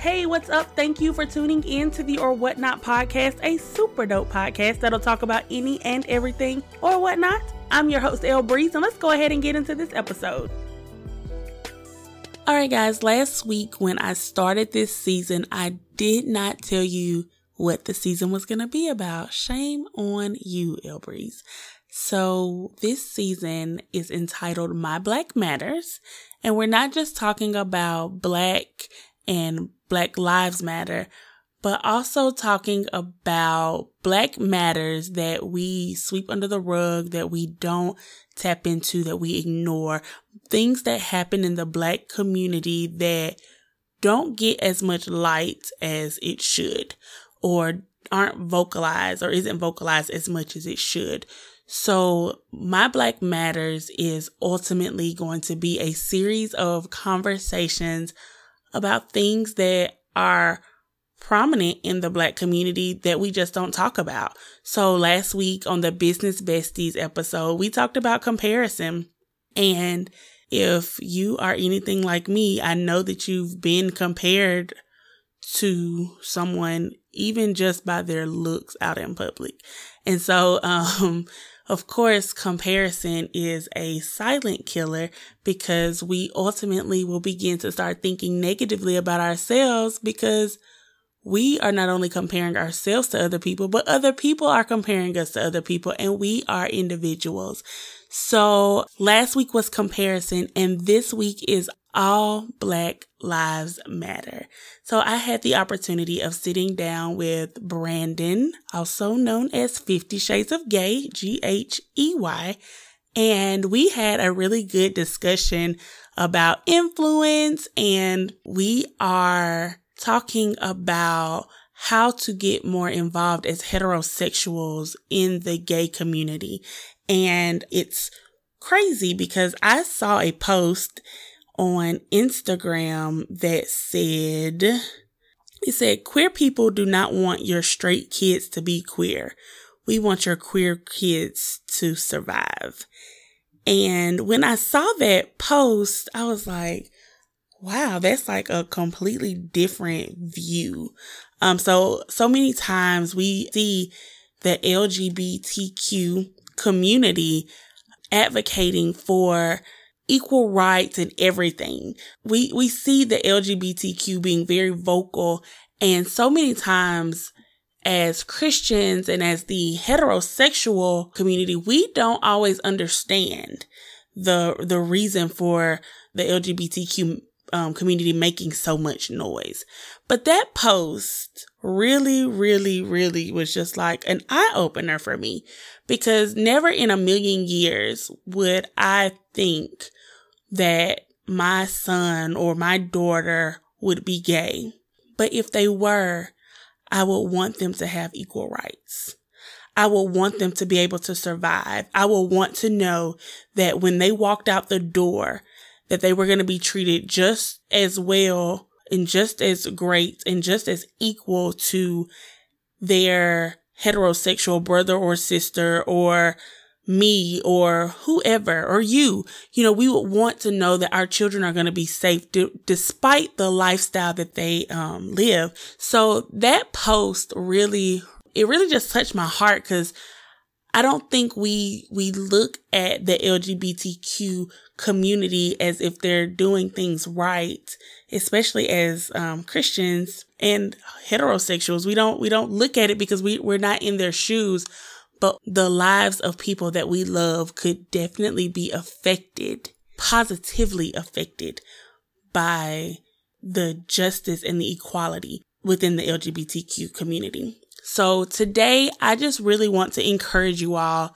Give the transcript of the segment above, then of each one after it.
Hey, what's up? Thank you for tuning in to the Or Whatnot podcast, a super dope podcast that'll talk about any and everything or whatnot. I'm your host, El Breeze, and let's go ahead and get into this episode. All right, guys, last week when I started this season, I did not tell you what the season was going to be about. Shame on you, El Breeze. So this season is entitled My Black Matters. And we're not just talking about black and Black Lives Matter, but also talking about Black matters that we sweep under the rug, that we don't tap into, that we ignore, things that happen in the Black community that don't get as much light as it should, or aren't vocalized or isn't vocalized as much as it should. So my Black Matters is ultimately going to be a series of conversations about things that are prominent in the black community that we just don't talk about. So last week on the Business Besties episode, we talked about comparison. And if you are anything like me, I know that you've been compared to someone even just by their looks out in public. And so, um, of course, comparison is a silent killer because we ultimately will begin to start thinking negatively about ourselves because we are not only comparing ourselves to other people, but other people are comparing us to other people and we are individuals. So last week was comparison and this week is all black lives matter. So I had the opportunity of sitting down with Brandon, also known as 50 Shades of Gay, G-H-E-Y. And we had a really good discussion about influence and we are talking about how to get more involved as heterosexuals in the gay community. And it's crazy because I saw a post on Instagram that said, it said, queer people do not want your straight kids to be queer. We want your queer kids to survive. And when I saw that post, I was like, wow, that's like a completely different view. Um, so, so many times we see the LGBTQ community advocating for equal rights and everything. We, we see the LGBTQ being very vocal and so many times as Christians and as the heterosexual community, we don't always understand the, the reason for the LGBTQ um, community making so much noise. But that post really, really, really was just like an eye opener for me because never in a million years would I think that my son or my daughter would be gay. But if they were, I would want them to have equal rights. I would want them to be able to survive. I would want to know that when they walked out the door, that they were going to be treated just as well and just as great and just as equal to their heterosexual brother or sister or me or whoever or you, you know, we would want to know that our children are going to be safe d- despite the lifestyle that they um, live. So that post really, it really just touched my heart because I don't think we, we look at the LGBTQ community as if they're doing things right, especially as um, Christians and heterosexuals. We don't, we don't look at it because we, we're not in their shoes but the lives of people that we love could definitely be affected, positively affected by the justice and the equality within the LGBTQ community. So today, I just really want to encourage you all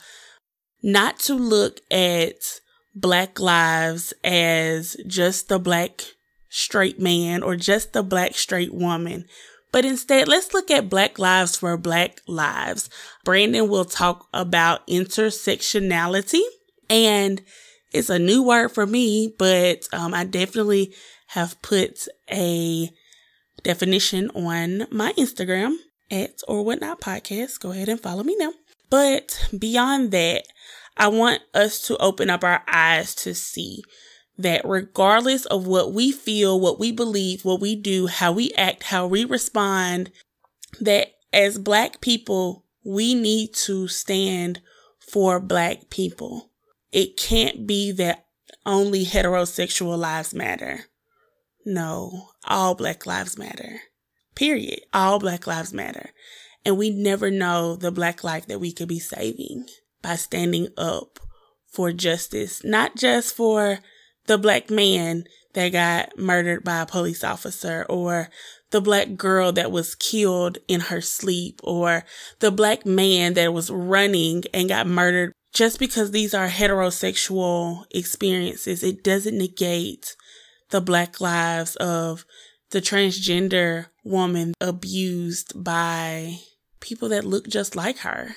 not to look at black lives as just the black straight man or just the black straight woman, but instead, let's look at Black Lives for Black Lives. Brandon will talk about intersectionality and it's a new word for me, but um, I definitely have put a definition on my Instagram at or whatnot podcast. Go ahead and follow me now. But beyond that, I want us to open up our eyes to see that regardless of what we feel, what we believe, what we do, how we act, how we respond, that as Black people, we need to stand for Black people. It can't be that only heterosexual lives matter. No, all Black lives matter. Period. All Black lives matter. And we never know the Black life that we could be saving by standing up for justice, not just for the Black man that got murdered by a police officer or the black girl that was killed in her sleep or the black man that was running and got murdered. Just because these are heterosexual experiences, it doesn't negate the black lives of the transgender woman abused by people that look just like her.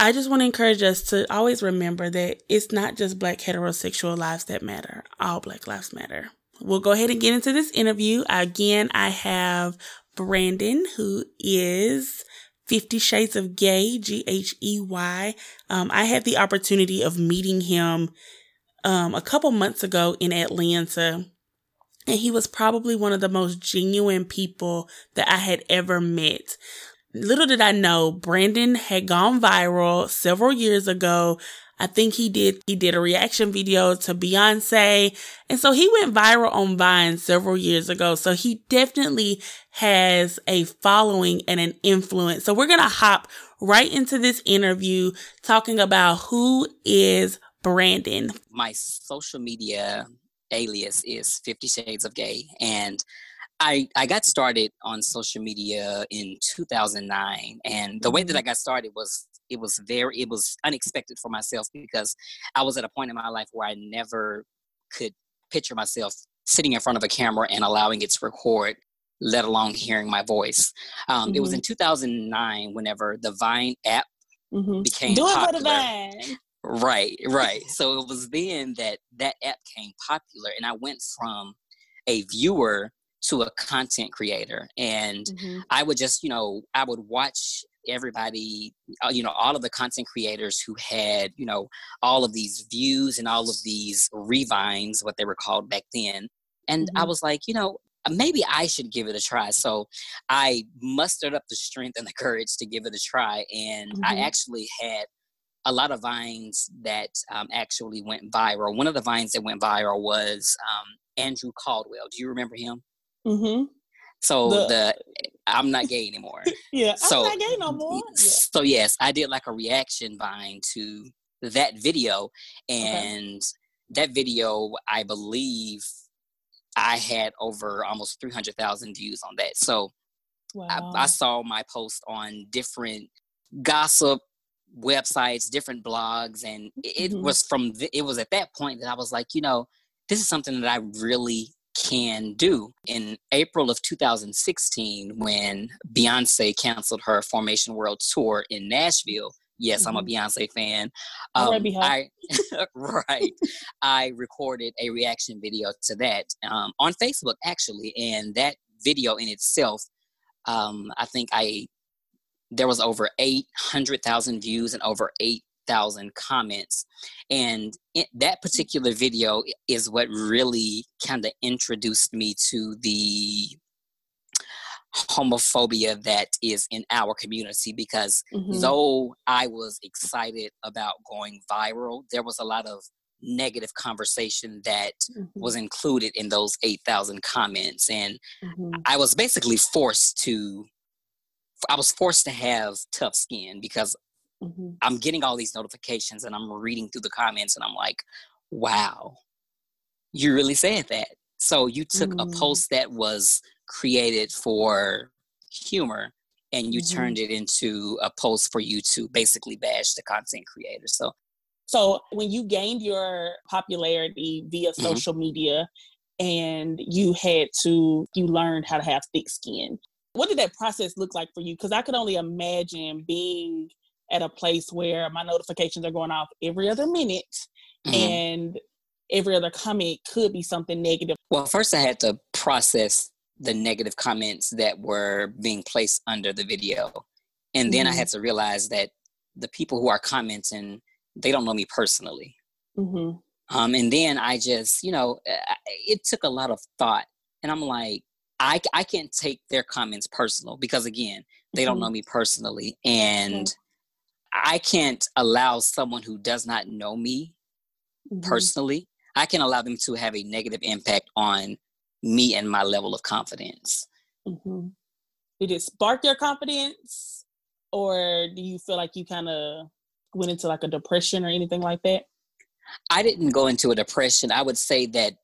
I just want to encourage us to always remember that it's not just black heterosexual lives that matter. All black lives matter. We'll go ahead and get into this interview. Again, I have Brandon, who is Fifty Shades of Gay, G H E Y. Um, I had the opportunity of meeting him um, a couple months ago in Atlanta. And he was probably one of the most genuine people that I had ever met. Little did I know, Brandon had gone viral several years ago I think he did, he did a reaction video to Beyonce. And so he went viral on Vine several years ago. So he definitely has a following and an influence. So we're going to hop right into this interview talking about who is Brandon. My social media alias is 50 Shades of Gay. And I, I got started on social media in 2009 and the way that mm-hmm. I got started was it was very it was unexpected for myself because I was at a point in my life where I never could picture myself sitting in front of a camera and allowing it to record let alone hearing my voice. Um, mm-hmm. It was in mm-hmm. 2009 whenever the Vine app mm-hmm. became Do popular. for the Vine. Right, right. so it was then that that app came popular, and I went from a viewer to a content creator and mm-hmm. i would just you know i would watch everybody uh, you know all of the content creators who had you know all of these views and all of these revines what they were called back then and mm-hmm. i was like you know maybe i should give it a try so i mustered up the strength and the courage to give it a try and mm-hmm. i actually had a lot of vines that um, actually went viral one of the vines that went viral was um, andrew caldwell do you remember him Mm-hmm. So the, the, I'm not gay anymore. yeah, so, I'm not gay no more. Yeah. So yes, I did like a reaction vine to that video, and okay. that video, I believe, I had over almost 300,000 views on that. So wow. I, I saw my post on different gossip websites, different blogs, and it mm-hmm. was from it was at that point that I was like, you know, this is something that I really can do. In April of 2016, when Beyonce canceled her Formation World Tour in Nashville, yes. I'm a mm-hmm. Beyonce fan. Um, I right, I recorded a reaction video to that um, on Facebook actually, and that video in itself, um, I think I there was over 800,000 views and over eight thousand comments and it, that particular video is what really kind of introduced me to the homophobia that is in our community because mm-hmm. though I was excited about going viral, there was a lot of negative conversation that mm-hmm. was included in those 8,000 comments. And mm-hmm. I was basically forced to, I was forced to have tough skin because Mm-hmm. I'm getting all these notifications and I'm reading through the comments and I'm like, wow, you really said that. So you took mm-hmm. a post that was created for humor and you mm-hmm. turned it into a post for you to basically bash the content creator. So so when you gained your popularity via mm-hmm. social media and you had to you learned how to have thick skin. What did that process look like for you? Because I could only imagine being at a place where my notifications are going off every other minute mm-hmm. and every other comment could be something negative. Well, first I had to process the negative comments that were being placed under the video. And then mm-hmm. I had to realize that the people who are commenting, they don't know me personally. Mm-hmm. Um, and then I just, you know, it took a lot of thought. And I'm like, I, I can't take their comments personal because, again, they mm-hmm. don't know me personally. And mm-hmm. I can't allow someone who does not know me mm-hmm. personally, I can allow them to have a negative impact on me and my level of confidence. Mm-hmm. Did it spark your confidence? Or do you feel like you kind of went into like a depression or anything like that? I didn't go into a depression. I would say that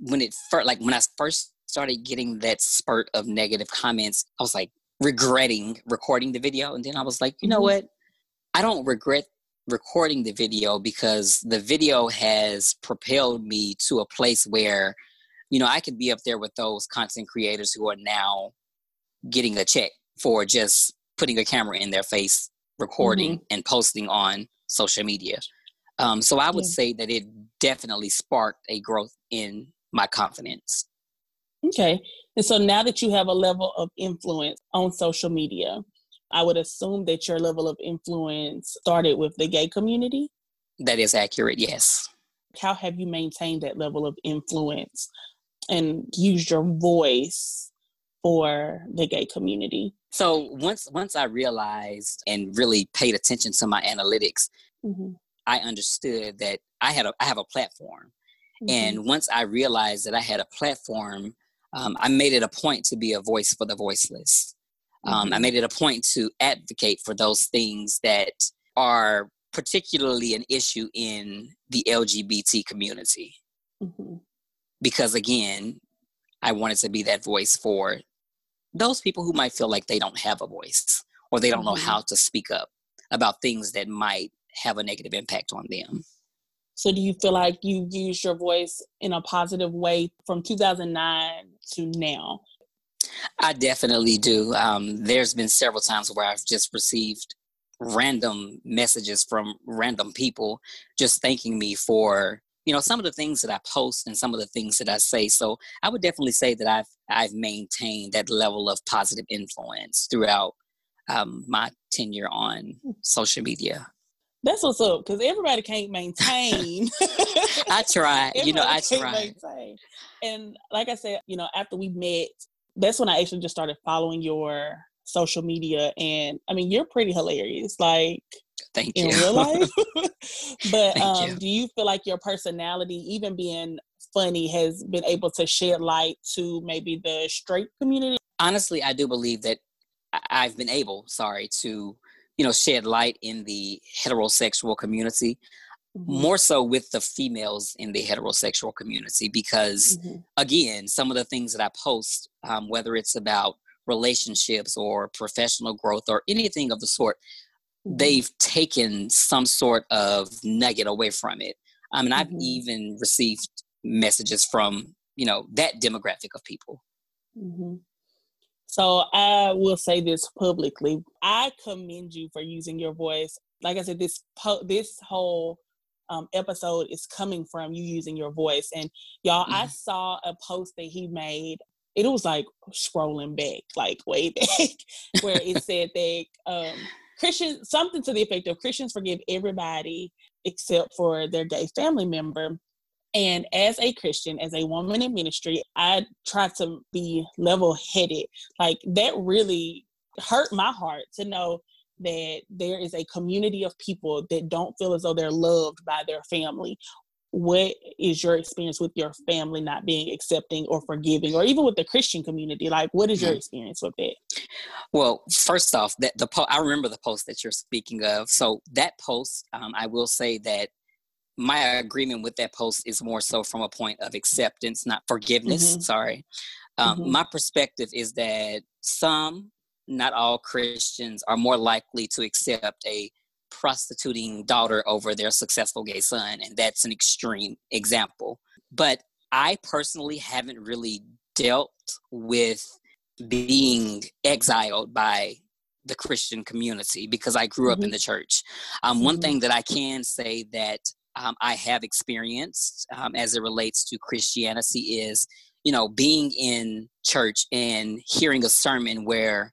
when it first, like when I first started getting that spurt of negative comments, I was like regretting recording the video. And then I was like, you know mm-hmm. what? I don't regret recording the video because the video has propelled me to a place where, you know, I could be up there with those content creators who are now getting a check for just putting a camera in their face, recording mm-hmm. and posting on social media. Um, so I would yeah. say that it definitely sparked a growth in my confidence. Okay. And so now that you have a level of influence on social media, I would assume that your level of influence started with the gay community. That is accurate, yes. How have you maintained that level of influence and used your voice for the gay community? So once once I realized and really paid attention to my analytics, mm-hmm. I understood that I had a I have a platform. Mm-hmm. And once I realized that I had a platform, um, I made it a point to be a voice for the voiceless. Um, mm-hmm. I made it a point to advocate for those things that are particularly an issue in the LGBT community. Mm-hmm. Because again, I wanted to be that voice for those people who might feel like they don't have a voice or they don't mm-hmm. know how to speak up about things that might have a negative impact on them. So, do you feel like you used your voice in a positive way from 2009 to now? I definitely do. Um, there's been several times where I've just received random messages from random people just thanking me for you know some of the things that I post and some of the things that I say. So I would definitely say that I've I've maintained that level of positive influence throughout um, my tenure on social media. That's what's up because everybody can't maintain. I try, you know, I try. Maintain. And like I said, you know, after we met, that's when I actually just started following your social media, and I mean, you're pretty hilarious. Like, thank in you. real life. but um, you. do you feel like your personality, even being funny, has been able to shed light to maybe the straight community? Honestly, I do believe that I've been able, sorry, to you know shed light in the heterosexual community mm-hmm. more so with the females in the heterosexual community because mm-hmm. again some of the things that i post um, whether it's about relationships or professional growth or anything of the sort mm-hmm. they've taken some sort of nugget away from it i mean i've mm-hmm. even received messages from you know that demographic of people mm-hmm. So I will say this publicly. I commend you for using your voice. Like I said, this po- this whole um, episode is coming from you using your voice. And y'all, mm-hmm. I saw a post that he made. It was like scrolling back, like way back, where it said that um, Christians, something to the effect of Christians forgive everybody except for their gay family member. And as a Christian, as a woman in ministry, I try to be level headed. Like that really hurt my heart to know that there is a community of people that don't feel as though they're loved by their family. What is your experience with your family not being accepting or forgiving, or even with the Christian community? Like, what is your mm-hmm. experience with that? Well, first off, that the po- I remember the post that you're speaking of. So that post, um, I will say that my agreement with that post is more so from a point of acceptance, not forgiveness. Mm-hmm. Sorry. Um, mm-hmm. My perspective is that some, not all Christians, are more likely to accept a prostituting daughter over their successful gay son. And that's an extreme example. But I personally haven't really dealt with being exiled by the Christian community because I grew mm-hmm. up in mm-hmm. the church. Um, one mm-hmm. thing that I can say that um, I have experienced um, as it relates to Christianity is, you know, being in church and hearing a sermon where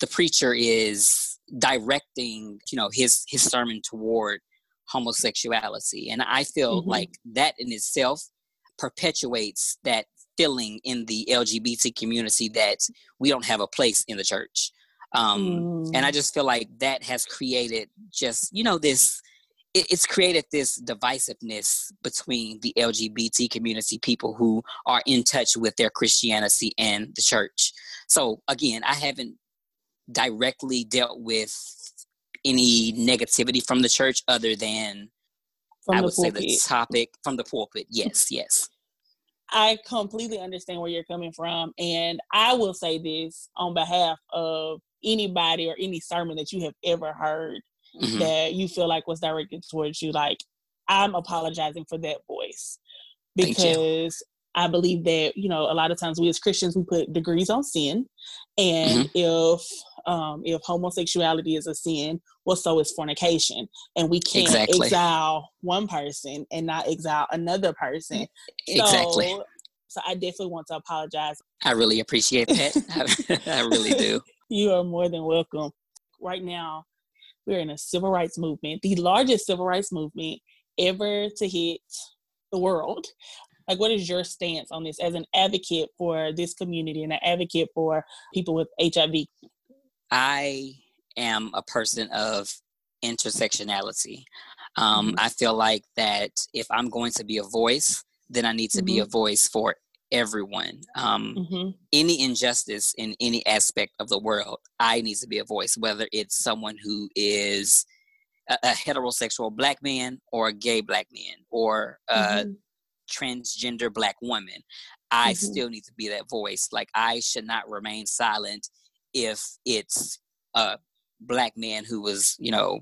the preacher is directing, you know, his his sermon toward homosexuality. And I feel mm-hmm. like that in itself perpetuates that feeling in the LGBT community that we don't have a place in the church. Um, mm. And I mm. just feel like that has created just, you know, this, it, it's created this divisiveness between the LGBT community, people who are in touch with their Christianity and the church. So again, I haven't directly dealt with any negativity from the church other than from I would say the topic from the pulpit. Yes, yes. I completely understand where you're coming from. And I will say this on behalf of anybody or any sermon that you have ever heard mm-hmm. that you feel like was directed towards you. Like, I'm apologizing for that voice because I believe that, you know, a lot of times we as Christians, we put degrees on sin. And mm-hmm. if um, if homosexuality is a sin, well, so is fornication. And we can't exactly. exile one person and not exile another person. Exactly. So, so I definitely want to apologize. I really appreciate that. I really do. You are more than welcome. Right now, we're in a civil rights movement, the largest civil rights movement ever to hit the world. Like, what is your stance on this as an advocate for this community and an advocate for people with HIV? I am a person of intersectionality. Um, mm-hmm. I feel like that if I'm going to be a voice, then I need to mm-hmm. be a voice for everyone. Um, mm-hmm. Any injustice in any aspect of the world, I need to be a voice, whether it's someone who is a, a heterosexual black man or a gay black man or a mm-hmm. transgender black woman. I mm-hmm. still need to be that voice. Like, I should not remain silent if it's a black man who was, you know,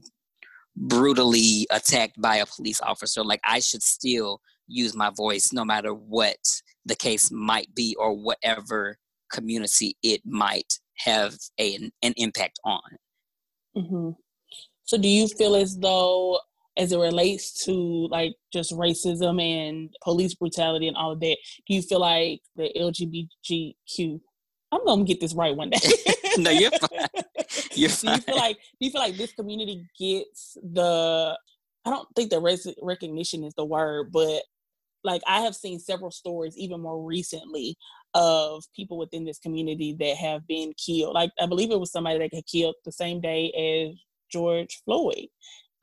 brutally attacked by a police officer. Like I should still use my voice no matter what the case might be or whatever community it might have a, an impact on. Mm-hmm. So, do you feel as though, as it relates to like just racism and police brutality and all of that, do you feel like the LGBTQ I'm gonna get this right one day. no, you're fine. You're fine. Do you feel like do you feel like this community gets the I don't think the res- recognition is the word, but like I have seen several stories even more recently of people within this community that have been killed. Like I believe it was somebody that got killed the same day as George Floyd,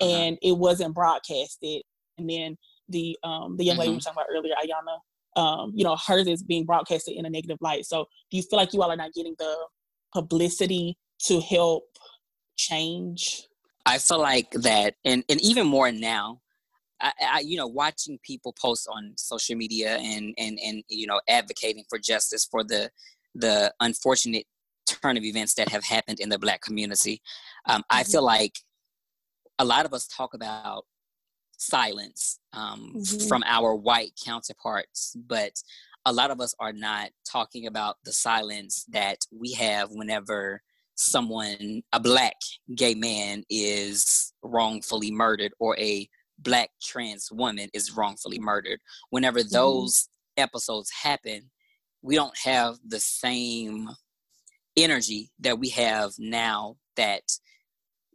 uh-huh. and it wasn't broadcasted. And then the um the young lady we mm-hmm. were talking about earlier, Aiyana um, you know, hers is being broadcasted in a negative light. So do you feel like you all are not getting the publicity to help change? I feel like that, and, and even more now, I, I, you know, watching people post on social media and, and, and, you know, advocating for justice for the, the unfortunate turn of events that have happened in the black community. Um, mm-hmm. I feel like a lot of us talk about silence um, mm-hmm. from our white counterparts, but a lot of us are not talking about the silence that we have whenever someone, a black gay man, is wrongfully murdered or a black trans woman is wrongfully murdered. Whenever mm-hmm. those episodes happen, we don't have the same energy that we have now that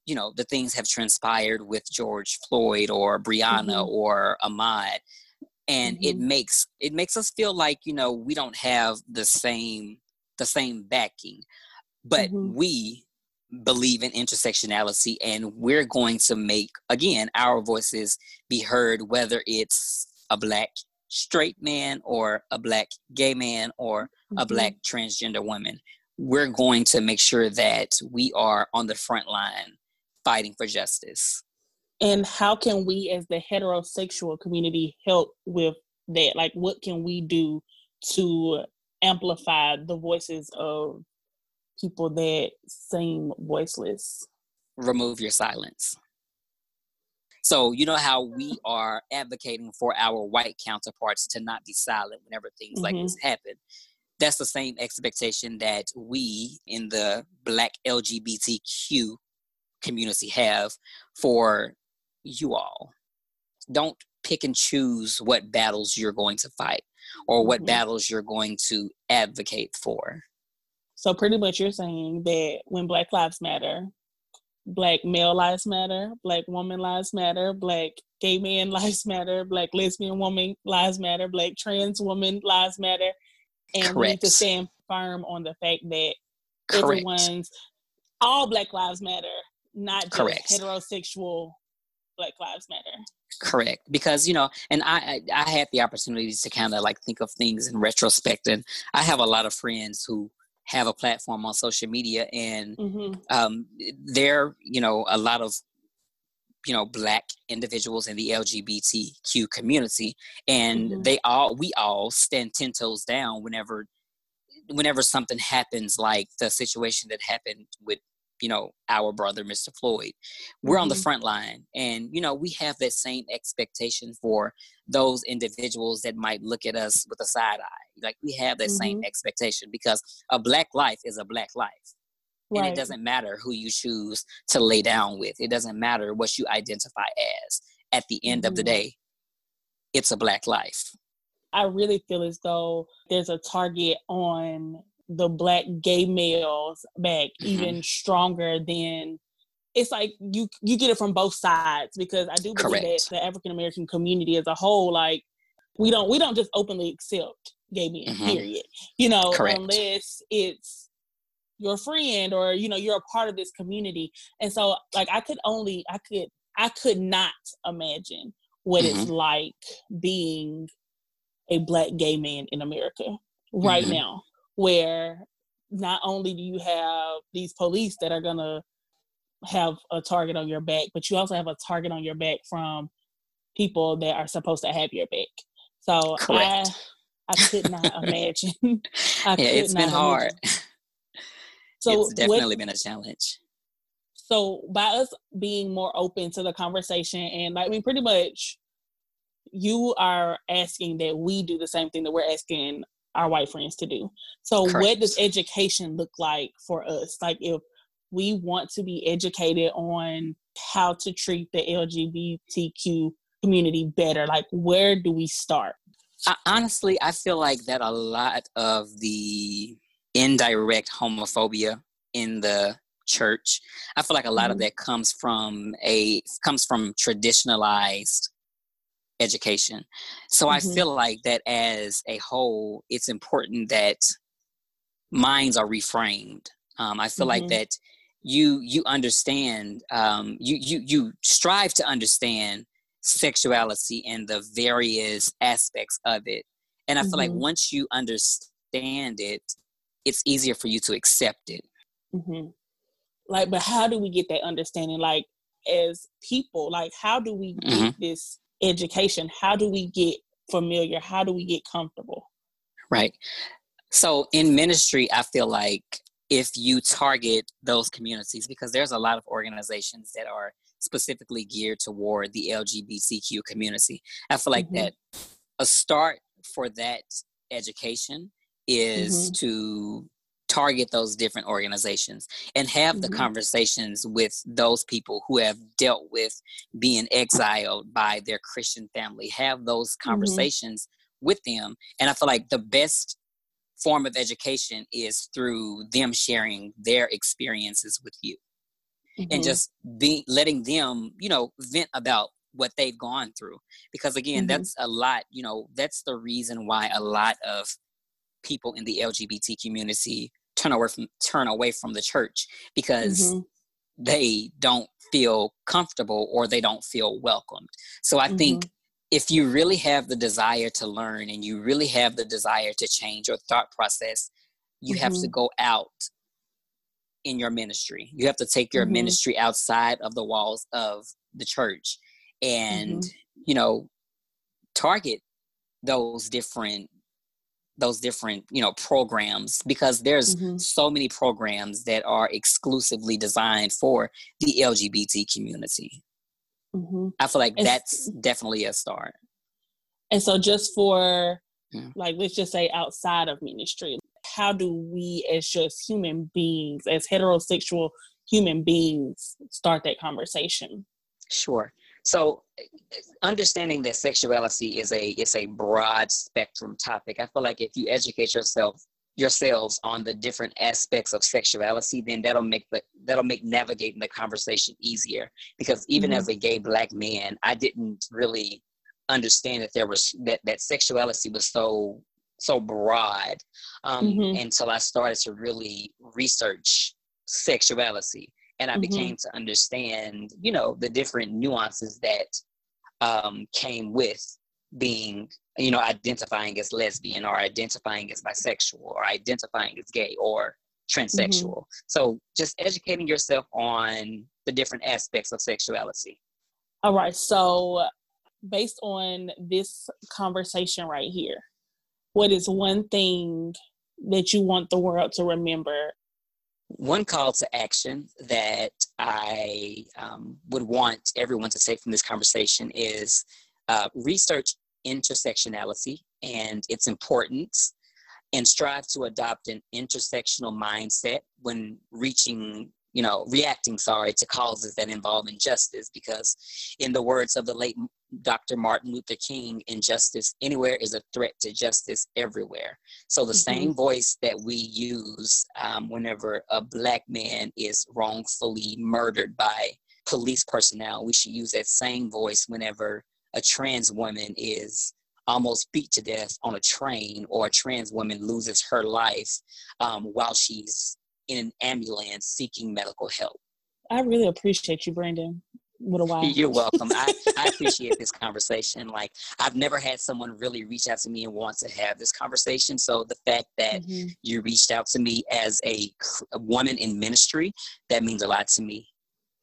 you know the things have transpired with George Floyd or Breonna mm-hmm. or Ahmaud, and mm-hmm. it makes it makes us feel like you know we don't have the same the same backing but mm-hmm. we believe in intersectionality and we're going to make again our voices be heard whether it's a black straight man or a black gay man or a mm-hmm. black transgender woman we're going to make sure that we are on the front line fighting for justice. And how can we, as the heterosexual community, help with that? Like, what can we do to amplify the voices of people that seem voiceless? Remove your silence. So, you know how we are advocating for our white counterparts to not be silent whenever things mm-hmm. like this mm-hmm. happen. That's the same expectation that we in the Black LGBTQ community have for you all. Don't pick and choose what battles you're going to fight or what mm-hmm. battles you're going to advocate for. So pretty much you're saying that when Black Lives Matter, black male lives matter, black woman lives matter, black gay man lives matter, black lesbian woman lives matter, black trans woman lives matter. And Correct. we need to stand firm on the fact that Correct. everyone's all black lives matter, not just Correct. heterosexual black lives matter. Correct, because you know, and I, I had the opportunities to kind of like think of things in retrospect, and I have a lot of friends who have a platform on social media, and mm-hmm. um, they're you know a lot of you know black individuals in the lgbtq community and mm-hmm. they all we all stand 10 toes down whenever whenever something happens like the situation that happened with you know our brother mr floyd we're mm-hmm. on the mm-hmm. front line and you know we have that same expectation for those individuals that might look at us with a side eye like we have that mm-hmm. same expectation because a black life is a black life right. and it doesn't matter who you choose to lay down with it doesn't matter what you identify as at the end mm-hmm. of the mm-hmm. day it's a black life i really feel as though there's a target on the black gay males back mm-hmm. even stronger than it's like you you get it from both sides because I do believe Correct. that the African American community as a whole, like we don't we don't just openly accept gay men, mm-hmm. period. You know, Correct. unless it's your friend or you know you're a part of this community. And so like I could only I could I could not imagine what mm-hmm. it's like being a black gay man in America right mm-hmm. now where not only do you have these police that are going to have a target on your back, but you also have a target on your back from people that are supposed to have your back. So Correct. I I could not imagine. I yeah, it's been hard. So it's definitely what, been a challenge. So by us being more open to the conversation and like I mean pretty much you are asking that we do the same thing that we're asking our white friends to do. So Correct. what does education look like for us? Like if we want to be educated on how to treat the LGBTQ community better, like where do we start? I, honestly, I feel like that a lot of the indirect homophobia in the church, I feel like a lot mm-hmm. of that comes from a comes from traditionalized education. So mm-hmm. I feel like that as a whole, it's important that minds are reframed. Um, I feel mm-hmm. like that you you understand um, you you you strive to understand sexuality and the various aspects of it. And I feel like mm-hmm. once you understand it, it's easier for you to accept it. Mm-hmm. Like, but how do we get that understanding? Like, as people, like, how do we get mm-hmm. this education how do we get familiar how do we get comfortable right so in ministry i feel like if you target those communities because there's a lot of organizations that are specifically geared toward the lgbtq community i feel like mm-hmm. that a start for that education is mm-hmm. to target those different organizations and have mm-hmm. the conversations with those people who have dealt with being exiled by their Christian family. Have those mm-hmm. conversations mm-hmm. with them. And I feel like the best form of education is through them sharing their experiences with you. Mm-hmm. And just be letting them, you know, vent about what they've gone through. Because again, mm-hmm. that's a lot, you know, that's the reason why a lot of people in the LGBT community turn away from turn away from the church because mm-hmm. they don't feel comfortable or they don't feel welcomed. So I mm-hmm. think if you really have the desire to learn and you really have the desire to change your thought process, you mm-hmm. have to mm-hmm. go out in your ministry. You have to take your mm-hmm. ministry outside of the walls of the church and, mm-hmm. you know, target those different those different you know programs because there's mm-hmm. so many programs that are exclusively designed for the lgbt community mm-hmm. i feel like and that's definitely a start and so just for yeah. like let's just say outside of ministry how do we as just human beings as heterosexual human beings start that conversation sure so understanding that sexuality is a it's a broad spectrum topic. I feel like if you educate yourself yourselves on the different aspects of sexuality, then that'll make the that'll make navigating the conversation easier. Because even mm-hmm. as a gay black man, I didn't really understand that there was that that sexuality was so so broad um, mm-hmm. until I started to really research sexuality, and I mm-hmm. became to understand, you know, the different nuances that um, came with being you know identifying as lesbian or identifying as bisexual or identifying as gay or transsexual mm-hmm. so just educating yourself on the different aspects of sexuality all right so based on this conversation right here what is one thing that you want the world to remember one call to action that i um, would want everyone to take from this conversation is uh, research intersectionality and its importance and strive to adopt an intersectional mindset when reaching you know reacting sorry to causes that involve injustice because in the words of the late dr martin luther king injustice anywhere is a threat to justice everywhere so the mm-hmm. same voice that we use um, whenever a black man is wrongfully murdered by police personnel we should use that same voice whenever a trans woman is almost beat to death on a train or a trans woman loses her life um, while she's in an ambulance seeking medical help. I really appreciate you, Brandon. What a while. You're welcome. I, I appreciate this conversation. Like I've never had someone really reach out to me and want to have this conversation. So the fact that mm-hmm. you reached out to me as a, a woman in ministry, that means a lot to me.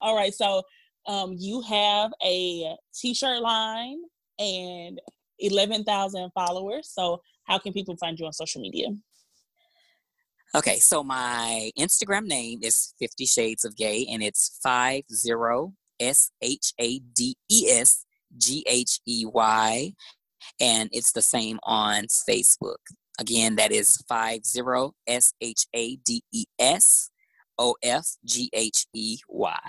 All right. So um, you have a t-shirt line and 11,000 followers. So how can people find you on social media? Okay, so my Instagram name is 50 Shades of Gay and it's 50 S H A D E S G H E Y and it's the same on Facebook. Again, that is 50 S H A D E S O F G H E Y.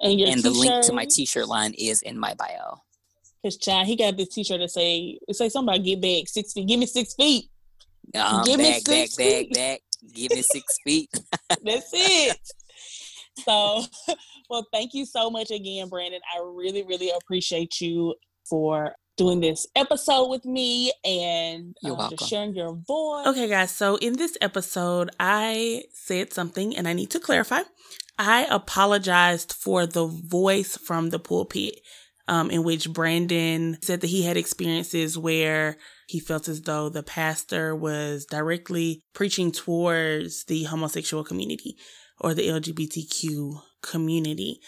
And, and the link to my t-shirt line is in my bio. Cause child, he got this t-shirt that say it say something about get back six feet. Give me six feet. Um, Give back, me six back, feet. back, back. Give me six feet. That's it. So, well, thank you so much again, Brandon. I really, really appreciate you for doing this episode with me and uh, just sharing your voice. Okay, guys. So in this episode, I said something and I need to clarify. I apologized for the voice from the pulpit. Um, in which Brandon said that he had experiences where he felt as though the pastor was directly preaching towards the homosexual community or the LGBTQ community.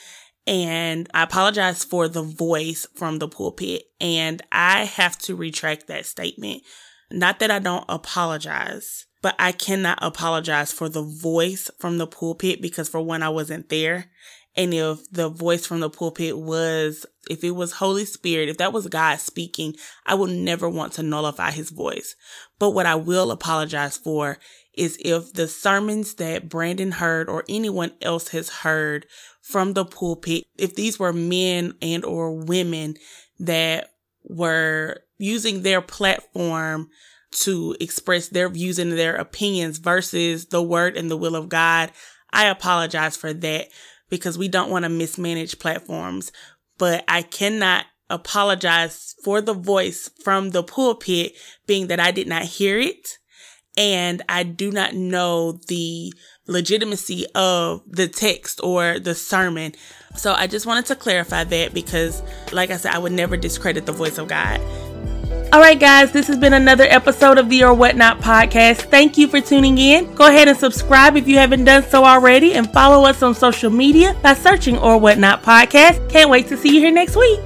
And I apologize for the voice from the pulpit. And I have to retract that statement. Not that I don't apologize, but I cannot apologize for the voice from the pulpit because for one, I wasn't there. And if the voice from the pulpit was, if it was Holy Spirit, if that was God speaking, I will never want to nullify his voice. But what I will apologize for is if the sermons that Brandon heard or anyone else has heard from the pulpit, if these were men and or women that were using their platform to express their views and their opinions versus the word and the will of God. I apologize for that because we don't want to mismanage platforms, but I cannot apologize for the voice from the pulpit being that I did not hear it and I do not know the legitimacy of the text or the sermon. So I just wanted to clarify that because like I said, I would never discredit the voice of God. All right, guys, this has been another episode of the Or Whatnot podcast. Thank you for tuning in. Go ahead and subscribe if you haven't done so already and follow us on social media by searching Or Whatnot podcast. Can't wait to see you here next week.